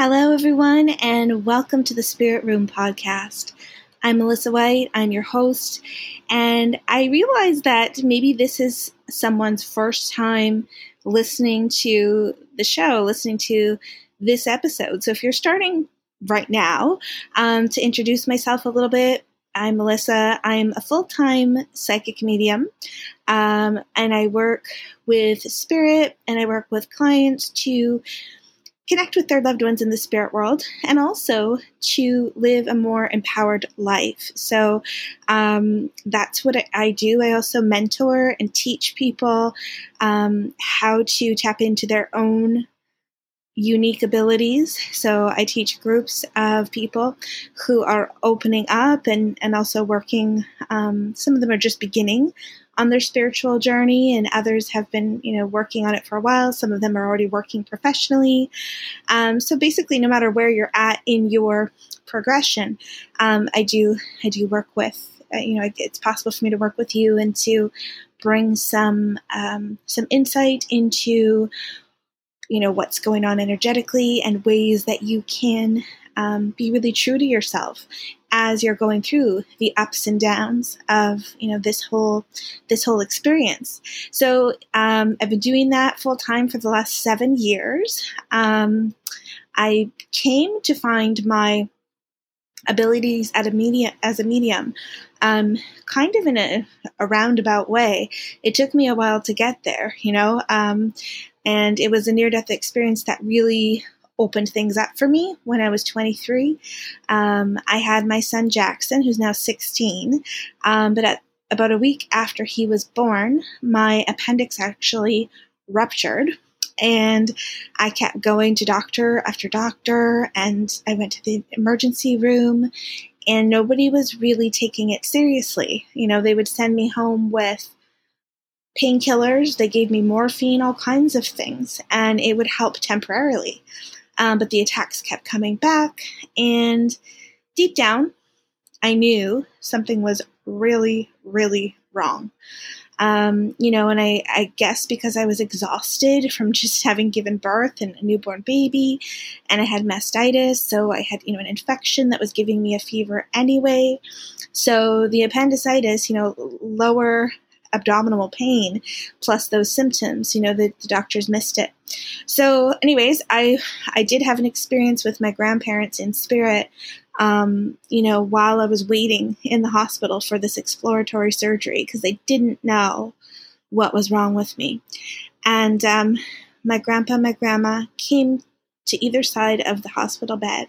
Hello, everyone, and welcome to the Spirit Room podcast. I'm Melissa White, I'm your host, and I realize that maybe this is someone's first time listening to the show, listening to this episode. So if you're starting right now, um, to introduce myself a little bit, I'm Melissa. I'm a full time psychic medium, um, and I work with spirit and I work with clients to connect with their loved ones in the spirit world, and also to live a more empowered life. So um, that's what I do. I also mentor and teach people um, how to tap into their own unique abilities. So I teach groups of people who are opening up and, and also working. Um, some of them are just beginning on their spiritual journey, and others have been, you know, working on it for a while. Some of them are already working professionally. Um, so basically, no matter where you're at in your progression, um, I do I do work with. Uh, you know, it's possible for me to work with you and to bring some um, some insight into you know what's going on energetically and ways that you can um, be really true to yourself as you're going through the ups and downs of you know this whole this whole experience. So um, i've been doing that full time for the last seven years. Um, i came to find my abilities at a media as a medium um, kind of in a, a, roundabout way. It took me a while to get there you know um, and it was a near death experience that really opened things up for me when I was 23. Um, I had my son Jackson, who's now 16, um, but at about a week after he was born, my appendix actually ruptured. And I kept going to doctor after doctor, and I went to the emergency room, and nobody was really taking it seriously. You know, they would send me home with painkillers, they gave me morphine, all kinds of things, and it would help temporarily. Um, but the attacks kept coming back, and deep down, I knew something was really, really wrong. Um, you know, and I, I guess because I was exhausted from just having given birth and a newborn baby, and I had mastitis, so I had, you know, an infection that was giving me a fever anyway. So the appendicitis, you know, lower abdominal pain plus those symptoms you know the, the, doctors missed it. So anyways i i did have an experience with my grandparents in spirit um, you know while i was waiting in the hospital for this exploratory surgery because they didn't know what was wrong with me. And um, my grandpa my grandma came to either side of the hospital bed.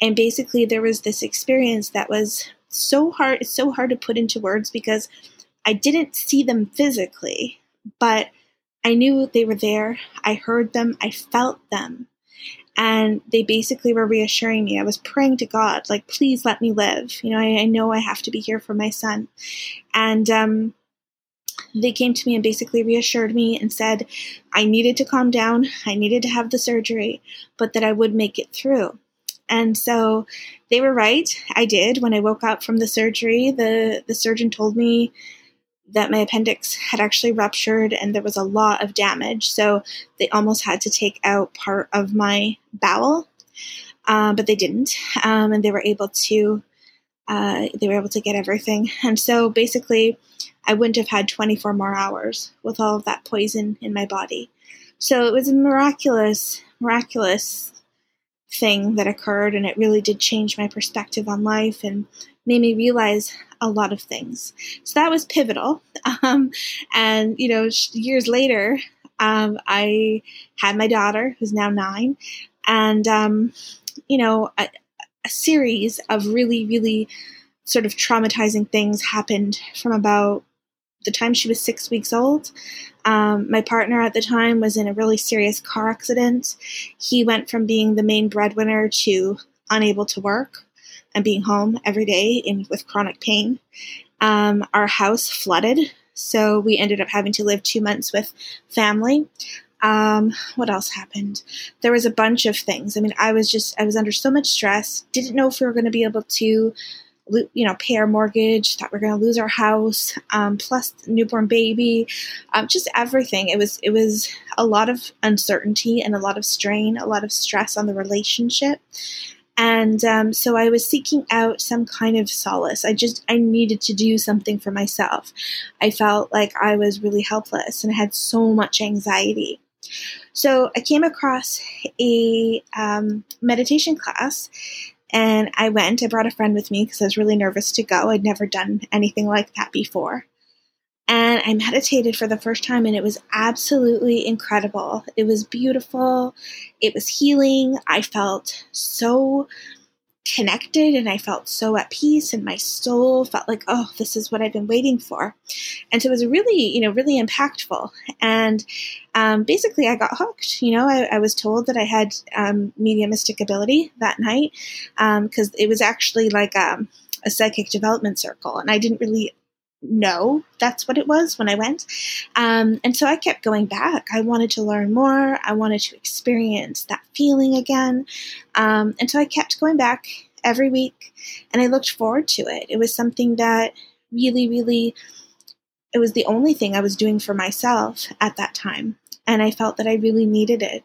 And basically there was this experience that was so hard it's so hard to put into words because I didn't see them physically, but I knew they were there. I heard them, I felt them. And they basically were reassuring me. I was praying to God, like, please let me live. You know, I, I know I have to be here for my son. And um, they came to me and basically reassured me and said I needed to calm down, I needed to have the surgery, but that I would make it through. And so they were right. I did. When I woke up from the surgery, the, the surgeon told me that my appendix had actually ruptured and there was a lot of damage. So they almost had to take out part of my bowel, uh, but they didn't, um, and they were able to. Uh, they were able to get everything, and so basically, I wouldn't have had 24 more hours with all of that poison in my body. So it was a miraculous, miraculous thing that occurred, and it really did change my perspective on life and made me realize a lot of things. So that was pivotal. Um, and, you know, years later, um, I had my daughter, who's now nine, and, um, you know, a, a series of really, really sort of traumatizing things happened from about the time she was six weeks old. Um, my partner at the time was in a really serious car accident. He went from being the main breadwinner to unable to work and being home every day in, with chronic pain. Um, our house flooded, so we ended up having to live two months with family. Um, what else happened? There was a bunch of things. I mean, I was just, I was under so much stress, didn't know if we were going to be able to you know, pay our mortgage, thought we are going to lose our house, um, plus newborn baby, um, just everything. It was it was a lot of uncertainty and a lot of strain, a lot of stress on the relationship. And um, so I was seeking out some kind of solace. I just I needed to do something for myself. I felt like I was really helpless and I had so much anxiety. So I came across a um, meditation class and I went. I brought a friend with me because I was really nervous to go. I'd never done anything like that before. And I meditated for the first time, and it was absolutely incredible. It was beautiful. It was healing. I felt so connected and I felt so at peace and my soul felt like, oh, this is what I've been waiting for. And so it was really, you know, really impactful. And um, basically I got hooked. You know, I, I was told that I had um, mediumistic ability that night because um, it was actually like a, um, a psychic development circle. And I didn't really know that's what it was when I went. Um, and so I kept going back. I wanted to learn more. I wanted to experience that feeling again. Um, and so I kept going back every week and I looked forward to it. It was something that really, really, it was the only thing I was doing for myself at that time. And I felt that I really needed it.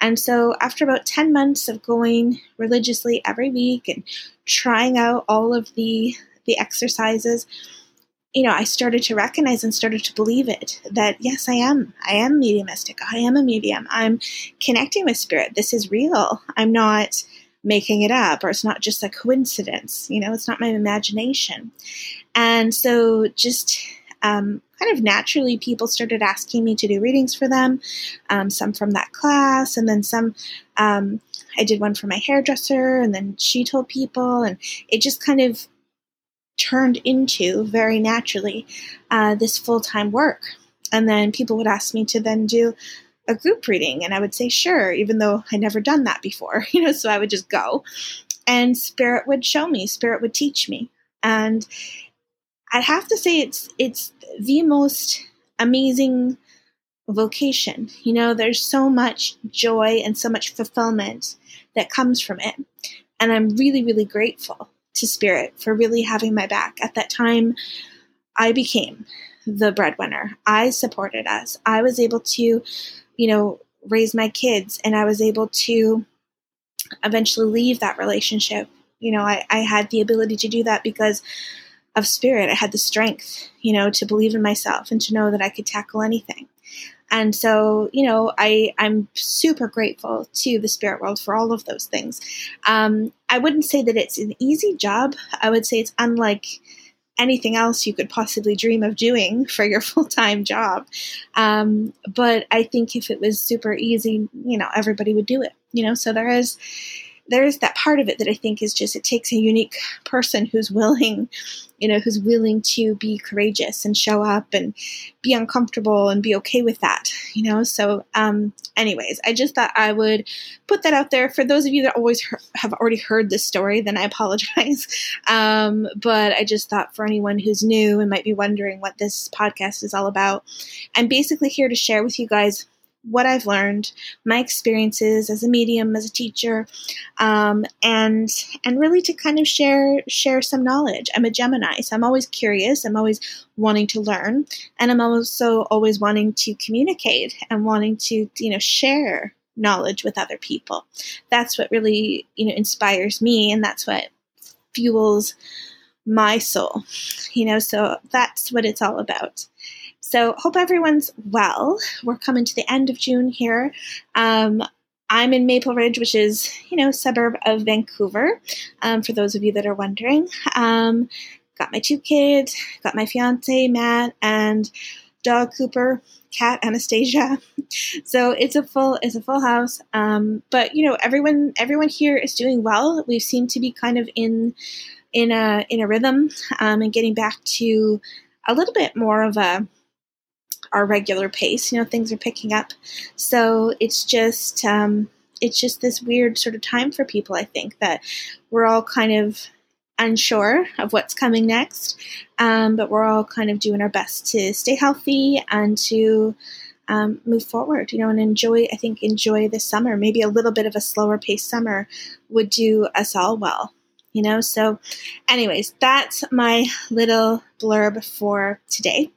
And so, after about 10 months of going religiously every week and trying out all of the, the exercises, you know, I started to recognize and started to believe it that yes, I am. I am mediumistic. I am a medium. I'm connecting with spirit. This is real. I'm not making it up or it's not just a coincidence. You know, it's not my imagination. And so just um, kind of naturally, people started asking me to do readings for them, um, some from that class, and then some. Um, I did one for my hairdresser, and then she told people, and it just kind of turned into very naturally uh, this full time work. And then people would ask me to then do a group reading, and I would say sure, even though I never done that before, you know. So I would just go, and Spirit would show me, Spirit would teach me, and I'd have to say it's it's the most amazing vocation. You know, there's so much joy and so much fulfillment that comes from it. And I'm really, really grateful to Spirit for really having my back. At that time, I became the breadwinner. I supported us. I was able to, you know, raise my kids and I was able to eventually leave that relationship. You know, I, I had the ability to do that because of spirit. I had the strength, you know, to believe in myself and to know that I could tackle anything. And so, you know, I, I'm super grateful to the spirit world for all of those things. Um, I wouldn't say that it's an easy job. I would say it's unlike anything else you could possibly dream of doing for your full time job. Um, but I think if it was super easy, you know, everybody would do it, you know, so there is there's that part of it that I think is just it takes a unique person who's willing, you know, who's willing to be courageous and show up and be uncomfortable and be okay with that, you know. So, um, anyways, I just thought I would put that out there for those of you that always he- have already heard this story. Then I apologize, um, but I just thought for anyone who's new and might be wondering what this podcast is all about, I'm basically here to share with you guys what I've learned, my experiences as a medium, as a teacher, um, and and really to kind of share share some knowledge. I'm a Gemini, so I'm always curious. I'm always wanting to learn, and I'm also always wanting to communicate and wanting to you know share knowledge with other people. That's what really you know inspires me, and that's what fuels my soul. You know, so that's what it's all about. So, hope everyone's well. We're coming to the end of June here. Um, I'm in Maple Ridge, which is, you know, suburb of Vancouver, um, for those of you that are wondering. Um, got my two kids, got my fiance, Matt, and dog Cooper, cat Anastasia. So it's a full it's a full house. Um, but you know, everyone everyone here is doing well. We seem to be kind of in in a in a rhythm um, and getting back to a little bit more of a our regular pace. You know, things are picking up, so it's just um, it's just this weird sort of time for people. I think that we're all kind of unsure of what's coming next, um, but we're all kind of doing our best to stay healthy and to um, move forward, you know, and enjoy. I think enjoy the summer. Maybe a little bit of a slower pace summer would do us all well you know? So, anyways, that's my little blurb for today.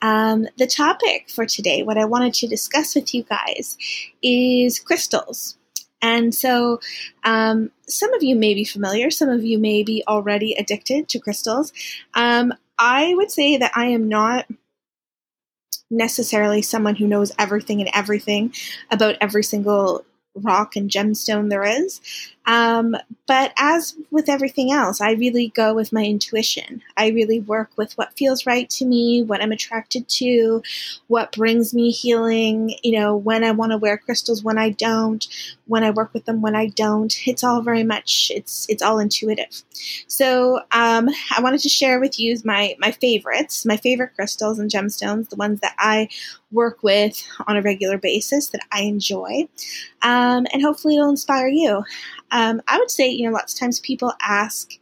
Um, the topic for today, what I wanted to discuss with you guys, is crystals. And so, um, some of you may be familiar, some of you may be already addicted to crystals. Um, I would say that I am not necessarily someone who knows everything and everything about every single rock and gemstone there is. Um, but as with everything else, I really go with my intuition. I really work with what feels right to me, what I'm attracted to, what brings me healing, you know, when I want to wear crystals, when I don't, when I work with them, when I don't. It's all very much, it's, it's all intuitive. So, um, I wanted to share with you my, my favorites, my favorite crystals and gemstones, the ones that I work with on a regular basis that I enjoy. Um, and hopefully it'll inspire you. I would say, you know, lots of times people ask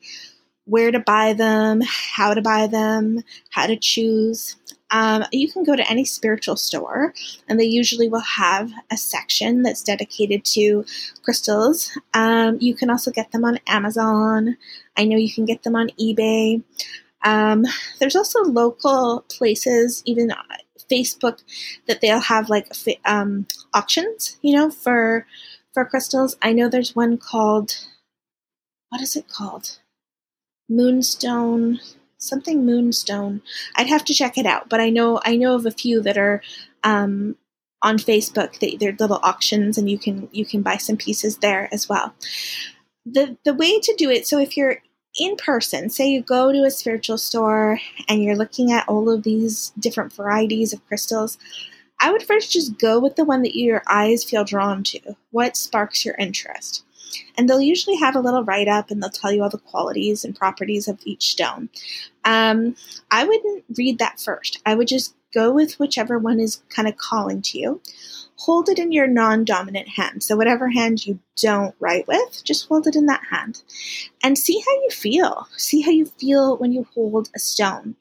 where to buy them, how to buy them, how to choose. Um, you can go to any spiritual store, and they usually will have a section that's dedicated to crystals. Um, you can also get them on Amazon. I know you can get them on eBay. Um, there's also local places, even Facebook, that they'll have like um, auctions, you know, for for crystals. I know there's one called, what is it called? Moonstone, something Moonstone. I'd have to check it out, but I know I know of a few that are um, on Facebook. They, they're little auctions, and you can you can buy some pieces there as well. the The way to do it. So if you're in person, say you go to a spiritual store and you're looking at all of these different varieties of crystals, I would first just go with the one that your eyes feel drawn to. What sparks your interest? And they'll usually have a little write up and they'll tell you all the qualities and properties of each stone. Um, I wouldn't read that first. I would just go with whichever one is kind of calling to you. Hold it in your non dominant hand. So, whatever hand you don't write with, just hold it in that hand and see how you feel. See how you feel when you hold a stone.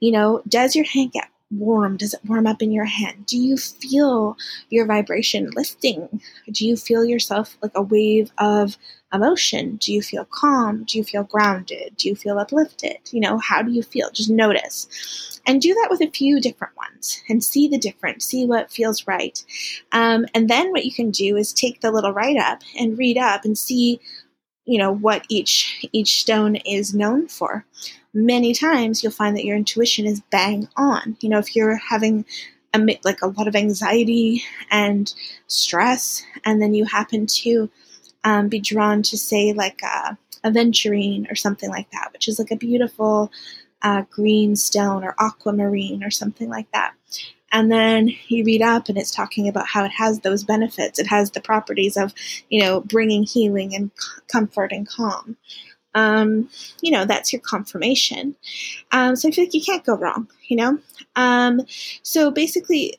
You know, does your hand get warm? Does it warm up in your hand? Do you feel your vibration lifting? Do you feel yourself like a wave of emotion? Do you feel calm? Do you feel grounded? Do you feel uplifted? You know, how do you feel? Just notice. And do that with a few different ones and see the difference, see what feels right. Um, and then what you can do is take the little write up and read up and see you know what each each stone is known for many times you'll find that your intuition is bang on. You know, if you're having a, like a lot of anxiety and stress, and then you happen to um, be drawn to, say, like a aventurine or something like that, which is like a beautiful uh, green stone or aquamarine or something like that. And then you read up and it's talking about how it has those benefits. It has the properties of, you know, bringing healing and comfort and calm um, you know, that's your confirmation. Um, so I feel like you can't go wrong, you know? Um, so basically,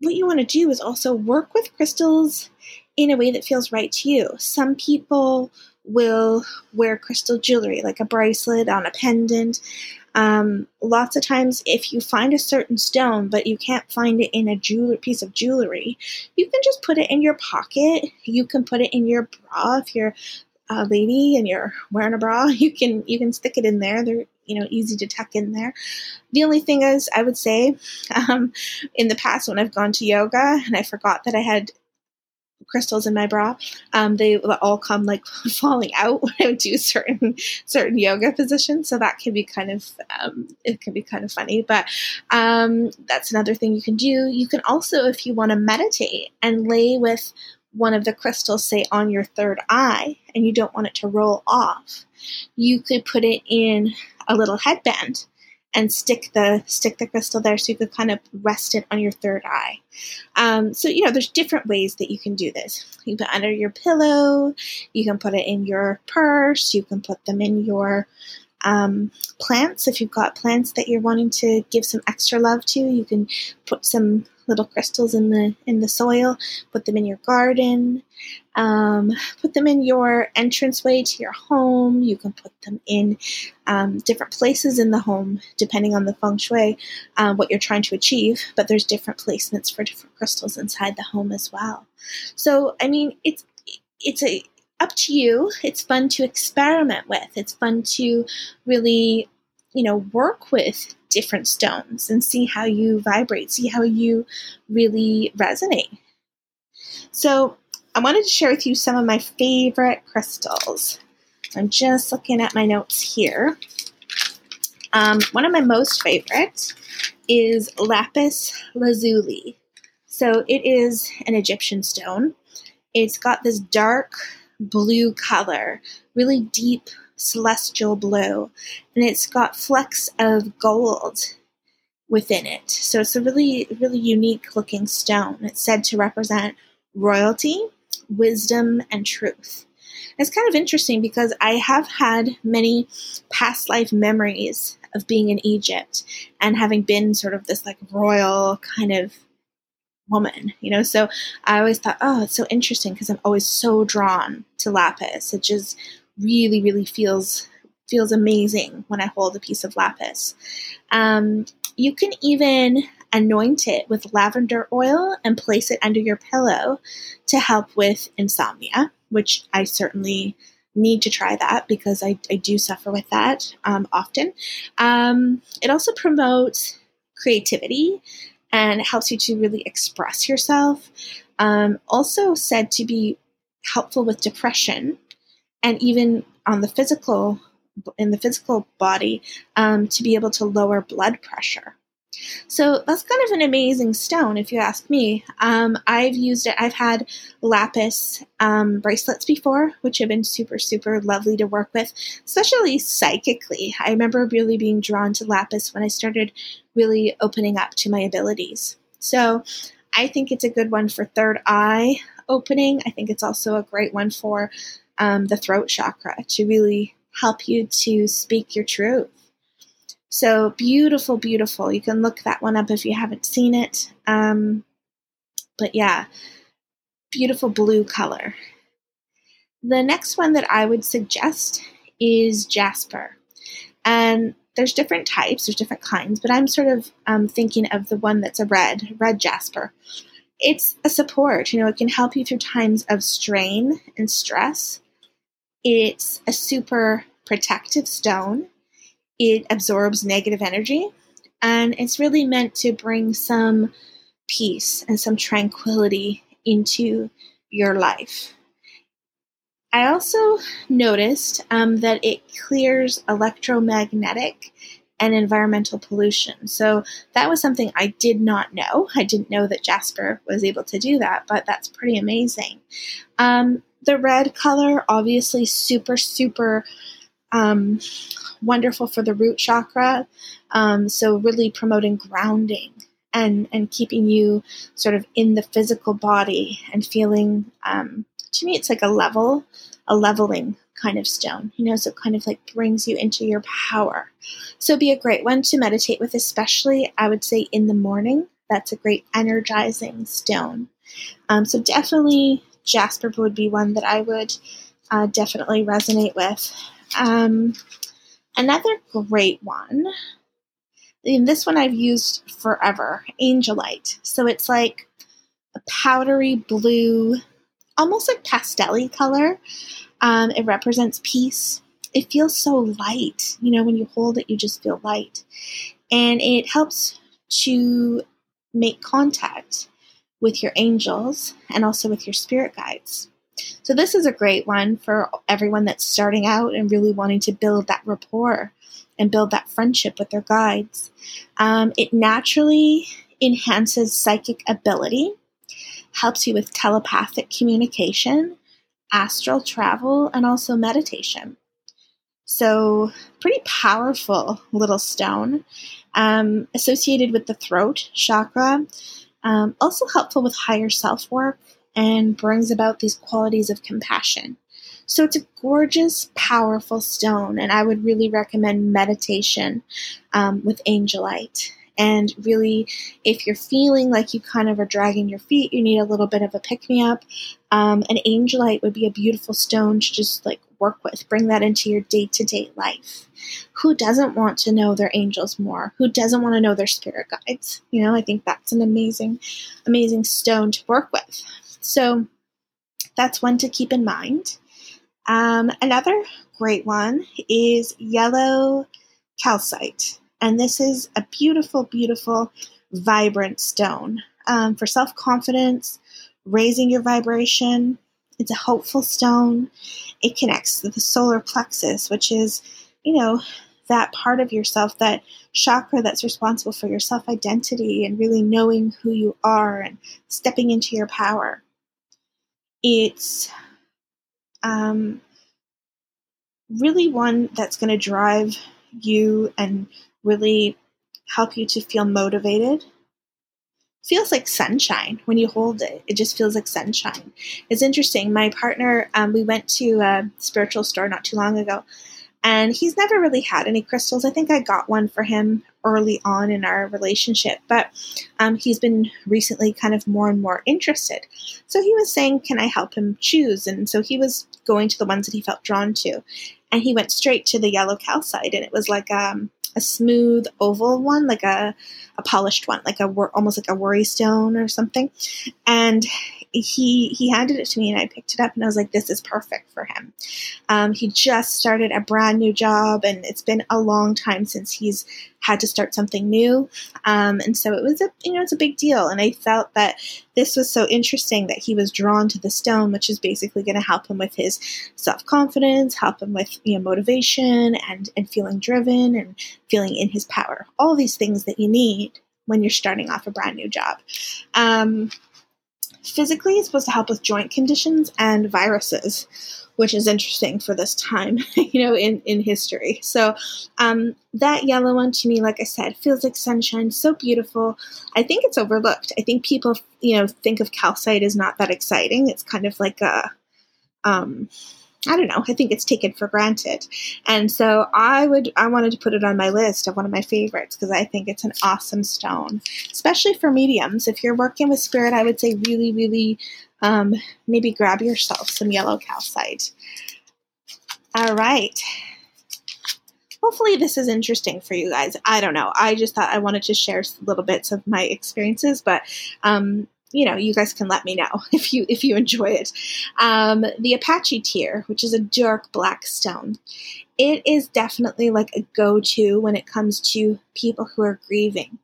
what you want to do is also work with crystals in a way that feels right to you. Some people will wear crystal jewelry, like a bracelet on a pendant. Um, lots of times, if you find a certain stone but you can't find it in a piece of jewelry, you can just put it in your pocket. You can put it in your bra if you're lady and you're wearing a bra, you can you can stick it in there. They're you know easy to tuck in there. The only thing is, I would say, um, in the past when I've gone to yoga and I forgot that I had crystals in my bra, um, they all come like falling out when I do certain certain yoga positions. So that can be kind of um, it can be kind of funny, but um, that's another thing you can do. You can also, if you want to meditate and lay with one of the crystals, say, on your third eye, and you don't want it to roll off, you could put it in a little headband and stick the stick the crystal there so you could kind of rest it on your third eye. Um, so you know, there's different ways that you can do this. You can put under your pillow, you can put it in your purse, you can put them in your um, plants. If you've got plants that you're wanting to give some extra love to, you can put some little crystals in the in the soil. Put them in your garden. Um, put them in your entranceway to your home. You can put them in um, different places in the home, depending on the feng shui, uh, what you're trying to achieve. But there's different placements for different crystals inside the home as well. So, I mean, it's it's a up to you. It's fun to experiment with. It's fun to really, you know, work with different stones and see how you vibrate, see how you really resonate. So, I wanted to share with you some of my favorite crystals. I'm just looking at my notes here. Um, one of my most favorite is lapis lazuli. So it is an Egyptian stone. It's got this dark blue color, really deep celestial blue, and it's got flecks of gold within it. So it's a really, really unique looking stone. It's said to represent royalty, wisdom, and truth. It's kind of interesting because I have had many past life memories of being in Egypt and having been sort of this like royal kind of woman, you know. So I always thought, oh, it's so interesting because I'm always so drawn to lapis. It just really, really feels feels amazing when I hold a piece of lapis. Um, you can even anoint it with lavender oil and place it under your pillow to help with insomnia, which I certainly need to try that because I, I do suffer with that um, often. Um, it also promotes creativity and it helps you to really express yourself. Um, also said to be helpful with depression and even on the physical in the physical body um, to be able to lower blood pressure. So that's kind of an amazing stone, if you ask me. Um, I've used it, I've had lapis um, bracelets before, which have been super, super lovely to work with, especially psychically. I remember really being drawn to lapis when I started really opening up to my abilities. So I think it's a good one for third eye opening. I think it's also a great one for um, the throat chakra to really help you to speak your truth. So beautiful, beautiful. You can look that one up if you haven't seen it. Um, but yeah, beautiful blue color. The next one that I would suggest is jasper. And there's different types, there's different kinds, but I'm sort of um, thinking of the one that's a red, red jasper. It's a support, you know, it can help you through times of strain and stress. It's a super protective stone it absorbs negative energy and it's really meant to bring some peace and some tranquility into your life. I also noticed um, that it clears electromagnetic and environmental pollution. So that was something I did not know. I didn't know that Jasper was able to do that, but that's pretty amazing. Um, the red color, obviously, super, super um, wonderful for the root chakra. Um, so really promoting grounding and and keeping you sort of in the physical body and feeling. Um, to me, it's like a level, a leveling kind of stone. You know, so kind of like brings you into your power. So be a great one to meditate with, especially I would say in the morning. That's a great energizing stone. Um, so definitely Jasper would be one that I would uh, definitely resonate with. Um, Another great one, and this one I've used forever, Angelite. So it's like a powdery blue, almost like pastelly color. Um, it represents peace. It feels so light. You know, when you hold it, you just feel light. And it helps to make contact with your angels and also with your spirit guides. So this is a great one for everyone that's starting out and really wanting to build that rapport and build that friendship with their guides. Um, it naturally enhances psychic ability, helps you with telepathic communication, astral travel, and also meditation. So, pretty powerful little stone um, associated with the throat chakra. Um, also helpful with higher self work and brings about these qualities of compassion. So it's a gorgeous, powerful stone, and I would really recommend meditation um, with angelite. And really, if you're feeling like you kind of are dragging your feet, you need a little bit of a pick me up, um, an angelite would be a beautiful stone to just like work with. Bring that into your day to day life. Who doesn't want to know their angels more? Who doesn't want to know their spirit guides? You know, I think that's an amazing, amazing stone to work with. So that's one to keep in mind. Um, another great one is yellow calcite. And this is a beautiful, beautiful, vibrant stone um, for self confidence, raising your vibration. It's a hopeful stone. It connects to the solar plexus, which is, you know, that part of yourself, that chakra that's responsible for your self identity and really knowing who you are and stepping into your power. It's um, really one that's going to drive you and really help you to feel motivated. Feels like sunshine when you hold it. It just feels like sunshine. It's interesting. My partner, um, we went to a spiritual store not too long ago, and he's never really had any crystals. I think I got one for him early on in our relationship, but um, he's been recently kind of more and more interested. So he was saying, Can I help him choose? And so he was going to the ones that he felt drawn to. And he went straight to the yellow calcite, and it was like um, a smooth oval one, like a, a polished one, like a almost like a worry stone or something. And he he handed it to me and I picked it up and I was like, this is perfect for him. Um, he just started a brand new job and it's been a long time since he's had to start something new, um, and so it was a you know it's a big deal. And I felt that this was so interesting that he was drawn to the stone, which is basically going to help him with his self confidence, help him with you know motivation and and feeling driven and feeling in his power. All these things that you need when you're starting off a brand new job. Um, physically it's supposed to help with joint conditions and viruses which is interesting for this time you know in in history. So um, that yellow one to me like i said feels like sunshine so beautiful. I think it's overlooked. I think people you know think of calcite as not that exciting. It's kind of like a um, I don't know. I think it's taken for granted. And so I would, I wanted to put it on my list of one of my favorites because I think it's an awesome stone, especially for mediums. If you're working with spirit, I would say really, really um, maybe grab yourself some yellow calcite. All right. Hopefully, this is interesting for you guys. I don't know. I just thought I wanted to share little bits of my experiences, but um, you know, you guys can let me know if you if you enjoy it. Um, the Apache tear, which is a dark black stone, it is definitely like a go-to when it comes to people who are grieving.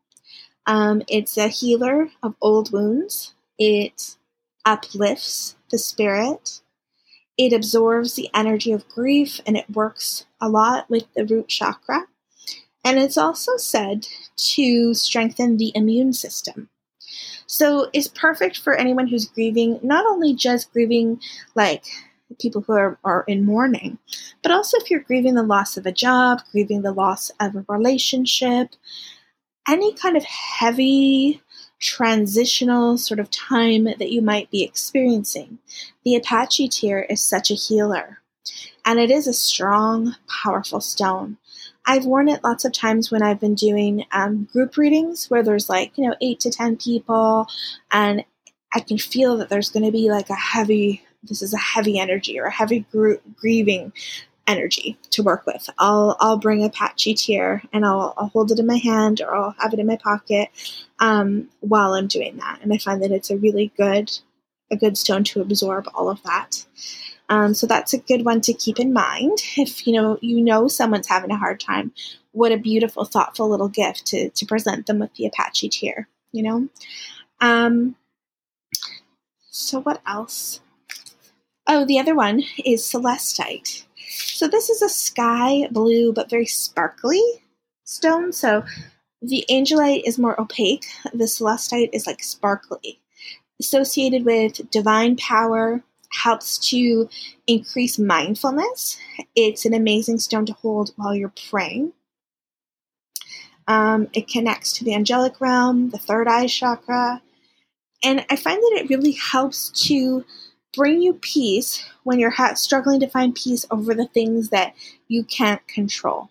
Um, it's a healer of old wounds. It uplifts the spirit. It absorbs the energy of grief, and it works a lot with the root chakra. And it's also said to strengthen the immune system. So it's perfect for anyone who's grieving, not only just grieving like people who are, are in mourning, but also if you're grieving the loss of a job, grieving the loss of a relationship, any kind of heavy transitional sort of time that you might be experiencing. The Apache tear is such a healer, and it is a strong, powerful stone. I've worn it lots of times when I've been doing um, group readings where there's like, you know, eight to 10 people, and I can feel that there's going to be like a heavy, this is a heavy energy or a heavy grieving energy to work with. I'll I'll bring Apache tear and I'll, I'll hold it in my hand or I'll have it in my pocket um, while I'm doing that, and I find that it's a really good a good stone to absorb all of that. Um, so that's a good one to keep in mind. If you know you know someone's having a hard time, what a beautiful, thoughtful little gift to to present them with the Apache tear. You know. Um, so what else? Oh, the other one is celestite. So this is a sky blue but very sparkly stone. So the angelite is more opaque. The celestite is like sparkly. Associated with divine power, helps to increase mindfulness. It's an amazing stone to hold while you're praying. Um, it connects to the angelic realm, the third eye chakra, and I find that it really helps to bring you peace when you're struggling to find peace over the things that you can't control.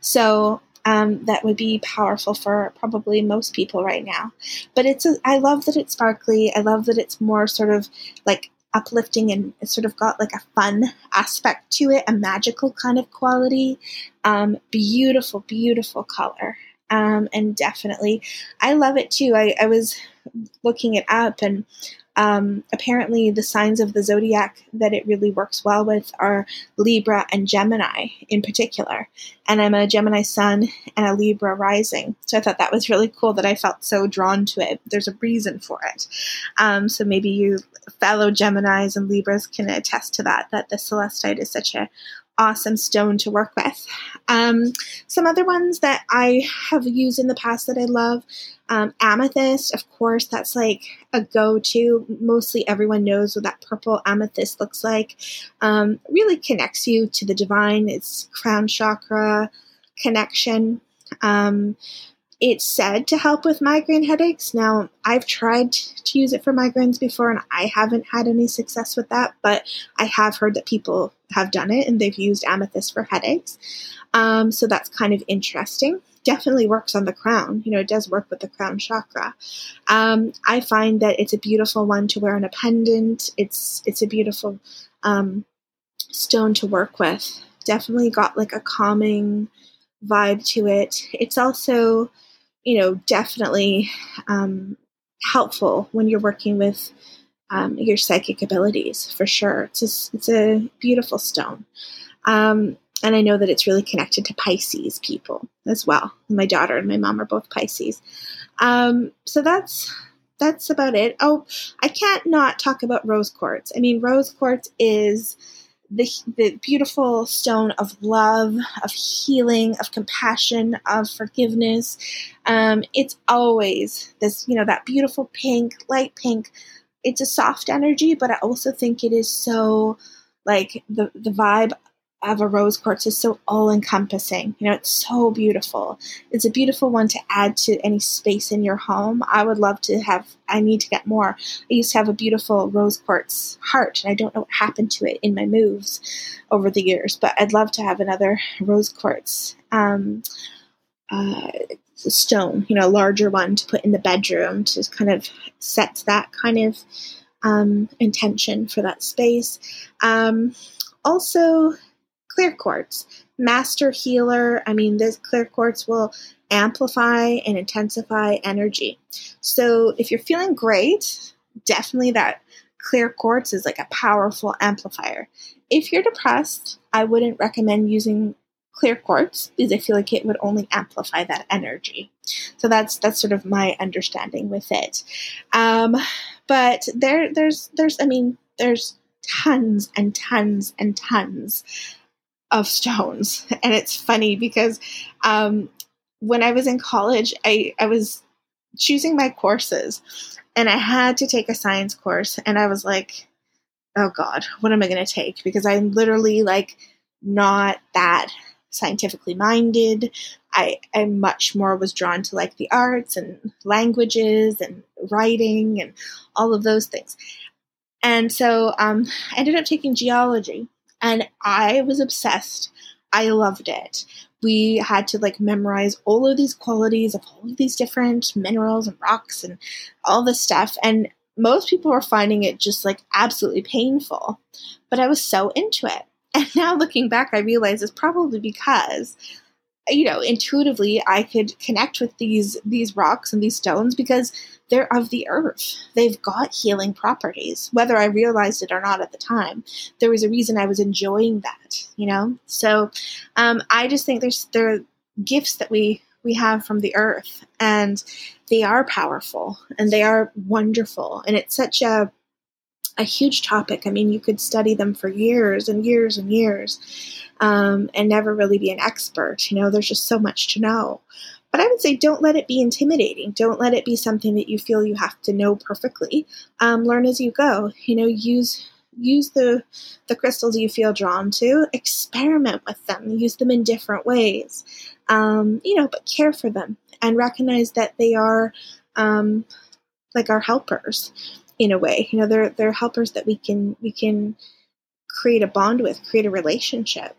So um, that would be powerful for probably most people right now. But it's a, I love that it's sparkly. I love that it's more sort of like uplifting and it's sort of got like a fun aspect to it, a magical kind of quality. Um, beautiful, beautiful color. Um, and definitely, I love it too. I, I was looking it up and Um, apparently, the signs of the zodiac that it really works well with are Libra and Gemini in particular. And I'm a Gemini sun and a Libra rising. So I thought that was really cool that I felt so drawn to it. There's a reason for it. Um, so maybe you fellow Geminis and Libras can attest to that, that the celestite is such a awesome stone to work with. Um, some other ones that I have used in the past that I love um, amethyst, of course, that's like a go to. Mostly everyone knows what that purple amethyst looks like. Um, really connects you to the divine, it's crown chakra connection. Um, it's said to help with migraine headaches. Now, I've tried to use it for migraines before and I haven't had any success with that, but I have heard that people have done it and they've used amethyst for headaches. Um, so that's kind of interesting. Definitely works on the crown. You know, it does work with the crown chakra. Um, I find that it's a beautiful one to wear on a pendant. It's it's a beautiful um, stone to work with. Definitely got like a calming vibe to it. It's also you know, definitely um, helpful when you're working with um, your psychic abilities for sure. It's a, it's a beautiful stone. Um, and I know that it's really connected to Pisces people as well. My daughter and my mom are both Pisces. Um, so that's that's about it. Oh, I can't not talk about rose quartz. I mean, rose quartz is the, the beautiful stone of love, of healing, of compassion, of forgiveness. Um, it's always this, you know, that beautiful pink, light pink. It's a soft energy, but I also think it is so like the the vibe of a rose quartz is so all encompassing. You know, it's so beautiful. It's a beautiful one to add to any space in your home. I would love to have, I need to get more. I used to have a beautiful rose quartz heart, and I don't know what happened to it in my moves over the years, but I'd love to have another rose quartz um, uh, stone, you know, a larger one to put in the bedroom to kind of set that kind of um, intention for that space. Um, also, clear quartz. Master healer, I mean, this clear quartz will amplify and intensify energy. So if you're feeling great, definitely that clear quartz is like a powerful amplifier. If you're depressed, I wouldn't recommend using clear quartz because I feel like it would only amplify that energy. So that's that's sort of my understanding with it. Um, but there there's there's I mean there's tons and tons and tons of stones. And it's funny because um, when I was in college, I, I was choosing my courses and I had to take a science course. And I was like, oh God, what am I going to take? Because I'm literally like not that scientifically minded. I, much more was drawn to like the arts and languages and writing and all of those things. And so um, I ended up taking geology and I was obsessed. I loved it. We had to like memorize all of these qualities of all of these different minerals and rocks and all this stuff. And most people were finding it just like absolutely painful. But I was so into it. And now looking back, I realize it's probably because you know intuitively i could connect with these these rocks and these stones because they're of the earth. They've got healing properties whether i realized it or not at the time. There was a reason i was enjoying that you know? So um, i just think there's there are gifts that we we have from the earth and they are powerful and they are wonderful. And it's such a a huge topic i mean you could study them for years and years and years um, and never really be an expert. You know, there's just so much to know. But I would say don't let it be intimidating. Don't let it be something that you feel you have to know perfectly. Um, learn as you go. You know, use use the the crystals you feel drawn to. Experiment with them. Use them in different ways. Um, you know, but care for them and recognize that they are um, like our helpers in a way. You know, they're they're helpers that we can we can create a bond with, create a relationship.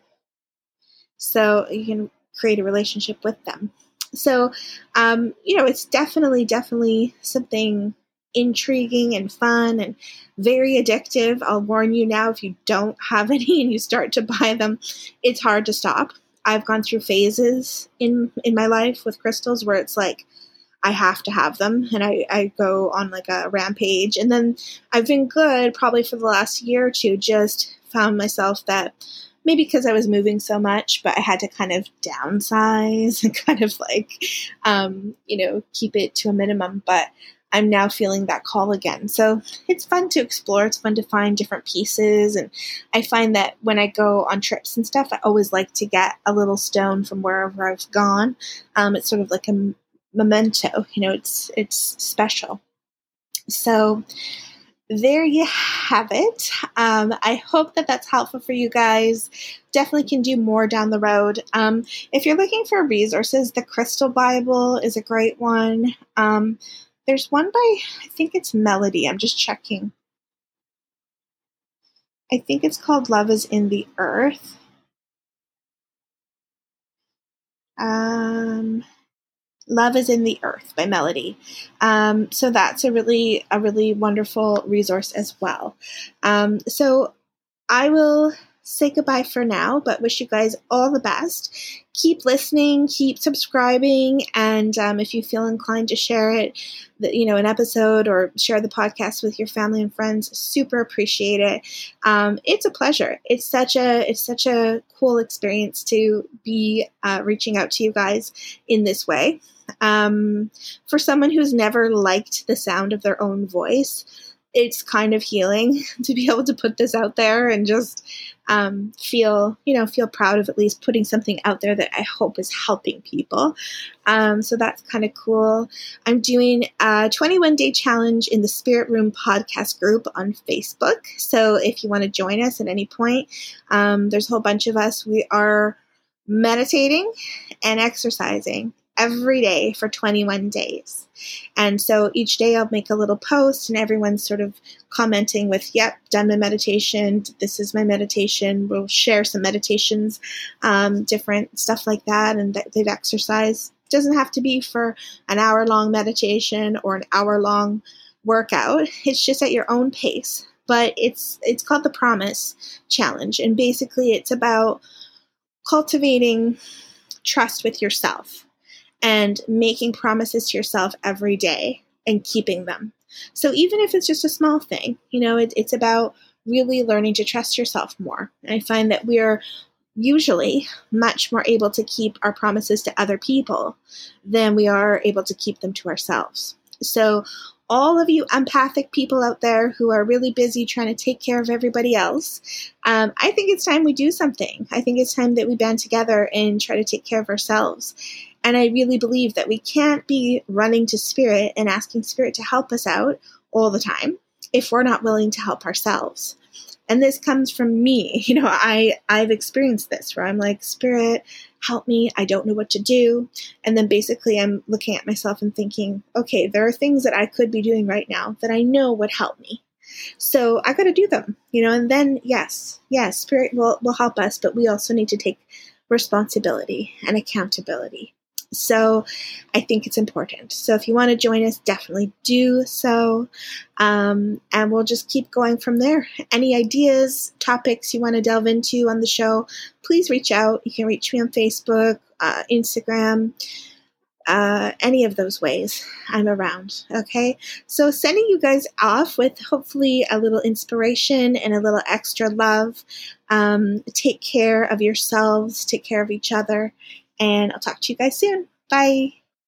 So you can create a relationship with them. So, um, you know, it's definitely, definitely something intriguing and fun and very addictive. I'll warn you now if you don't have any and you start to buy them, it's hard to stop. I've gone through phases in in my life with crystals where it's like I have to have them and I, I go on like a rampage. And then I've been good probably for the last year or two, just found myself that maybe because I was moving so much, but I had to kind of downsize and kind of like, um, you know, keep it to a minimum. But I'm now feeling that call again. So it's fun to explore. It's fun to find different pieces. And I find that when I go on trips and stuff, I always like to get a little stone from wherever I've gone. Um, it's sort of like a memento, you know, it's, it's special. So there you have it. Um, I hope that that's helpful for you guys. Definitely can do more down the road. Um, if you're looking for resources, the Crystal Bible is a great one. Um, there's one by, I think it's Melody. I'm just checking. I think it's called Love is in the Earth. Um, Love is in the Earth by Melody. Um, so that's a really a really wonderful resource as well. Um, so I will say goodbye for now, but wish you guys all the best. Keep listening, keep subscribing, and um, if you feel inclined to share it, you know, an episode or share the podcast with your family and friends, super appreciate it. Um, it's a pleasure. It's such a it's such a cool experience to be uh, reaching out to you guys in this way. Um, for someone who's never liked the sound of their own voice, it's kind of healing to be able to put this out there and just um, feel you know feel proud of at least putting something out there that I hope is helping people. Um, so that's kind of cool. I'm doing a 21 day challenge in the Spirit Room podcast group on Facebook. So if you want to join us at any point, um, there's a whole bunch of us. We are meditating and exercising every day for 21 days. And so each day I'll make a little post and everyone's sort of commenting with, yep, done my meditation. This is my meditation. We'll share some meditations, um, different stuff like that. And they've exercised. Doesn't have to be for an hour long meditation or an hour long workout. It's just at your own pace. But it's it's called the Promise Challenge. And basically it's about cultivating trust with yourself and making promises to yourself every day and keeping them. So even if it's just a small thing, you know, it, it's about really learning to trust yourself more. I find that we're usually much more able to keep our promises to other people than we are able to keep them to ourselves. So all of you empathic people out there who are really busy trying to take care of everybody else, um, I think it's time we do something. I think it's time that we band together and try to take care of ourselves. And I really believe that we can't be running to Spirit and asking Spirit to help us out all the time if we're not willing to help ourselves. And this comes from me. You know, I I've experienced this where I'm like, Spirit, help me. I don't know what to do. And then basically I'm looking at myself and thinking, okay, there are things that I could be doing right now that I know would help me. So I got to do them, you know, and then yes, yes, spirit will, will help us, but we also need to take responsibility and accountability. So I think it's important. So if you want to join us, definitely do so. Um, and we'll just keep going from there. Any ideas, topics you want to delve into on the show, please reach out. You can reach me on Facebook, uh, Instagram. Uh, any of those ways, I'm around. Okay, so sending you guys off with hopefully a little inspiration and a little extra love. Um, take care of yourselves, take care of each other, and I'll talk to you guys soon. Bye.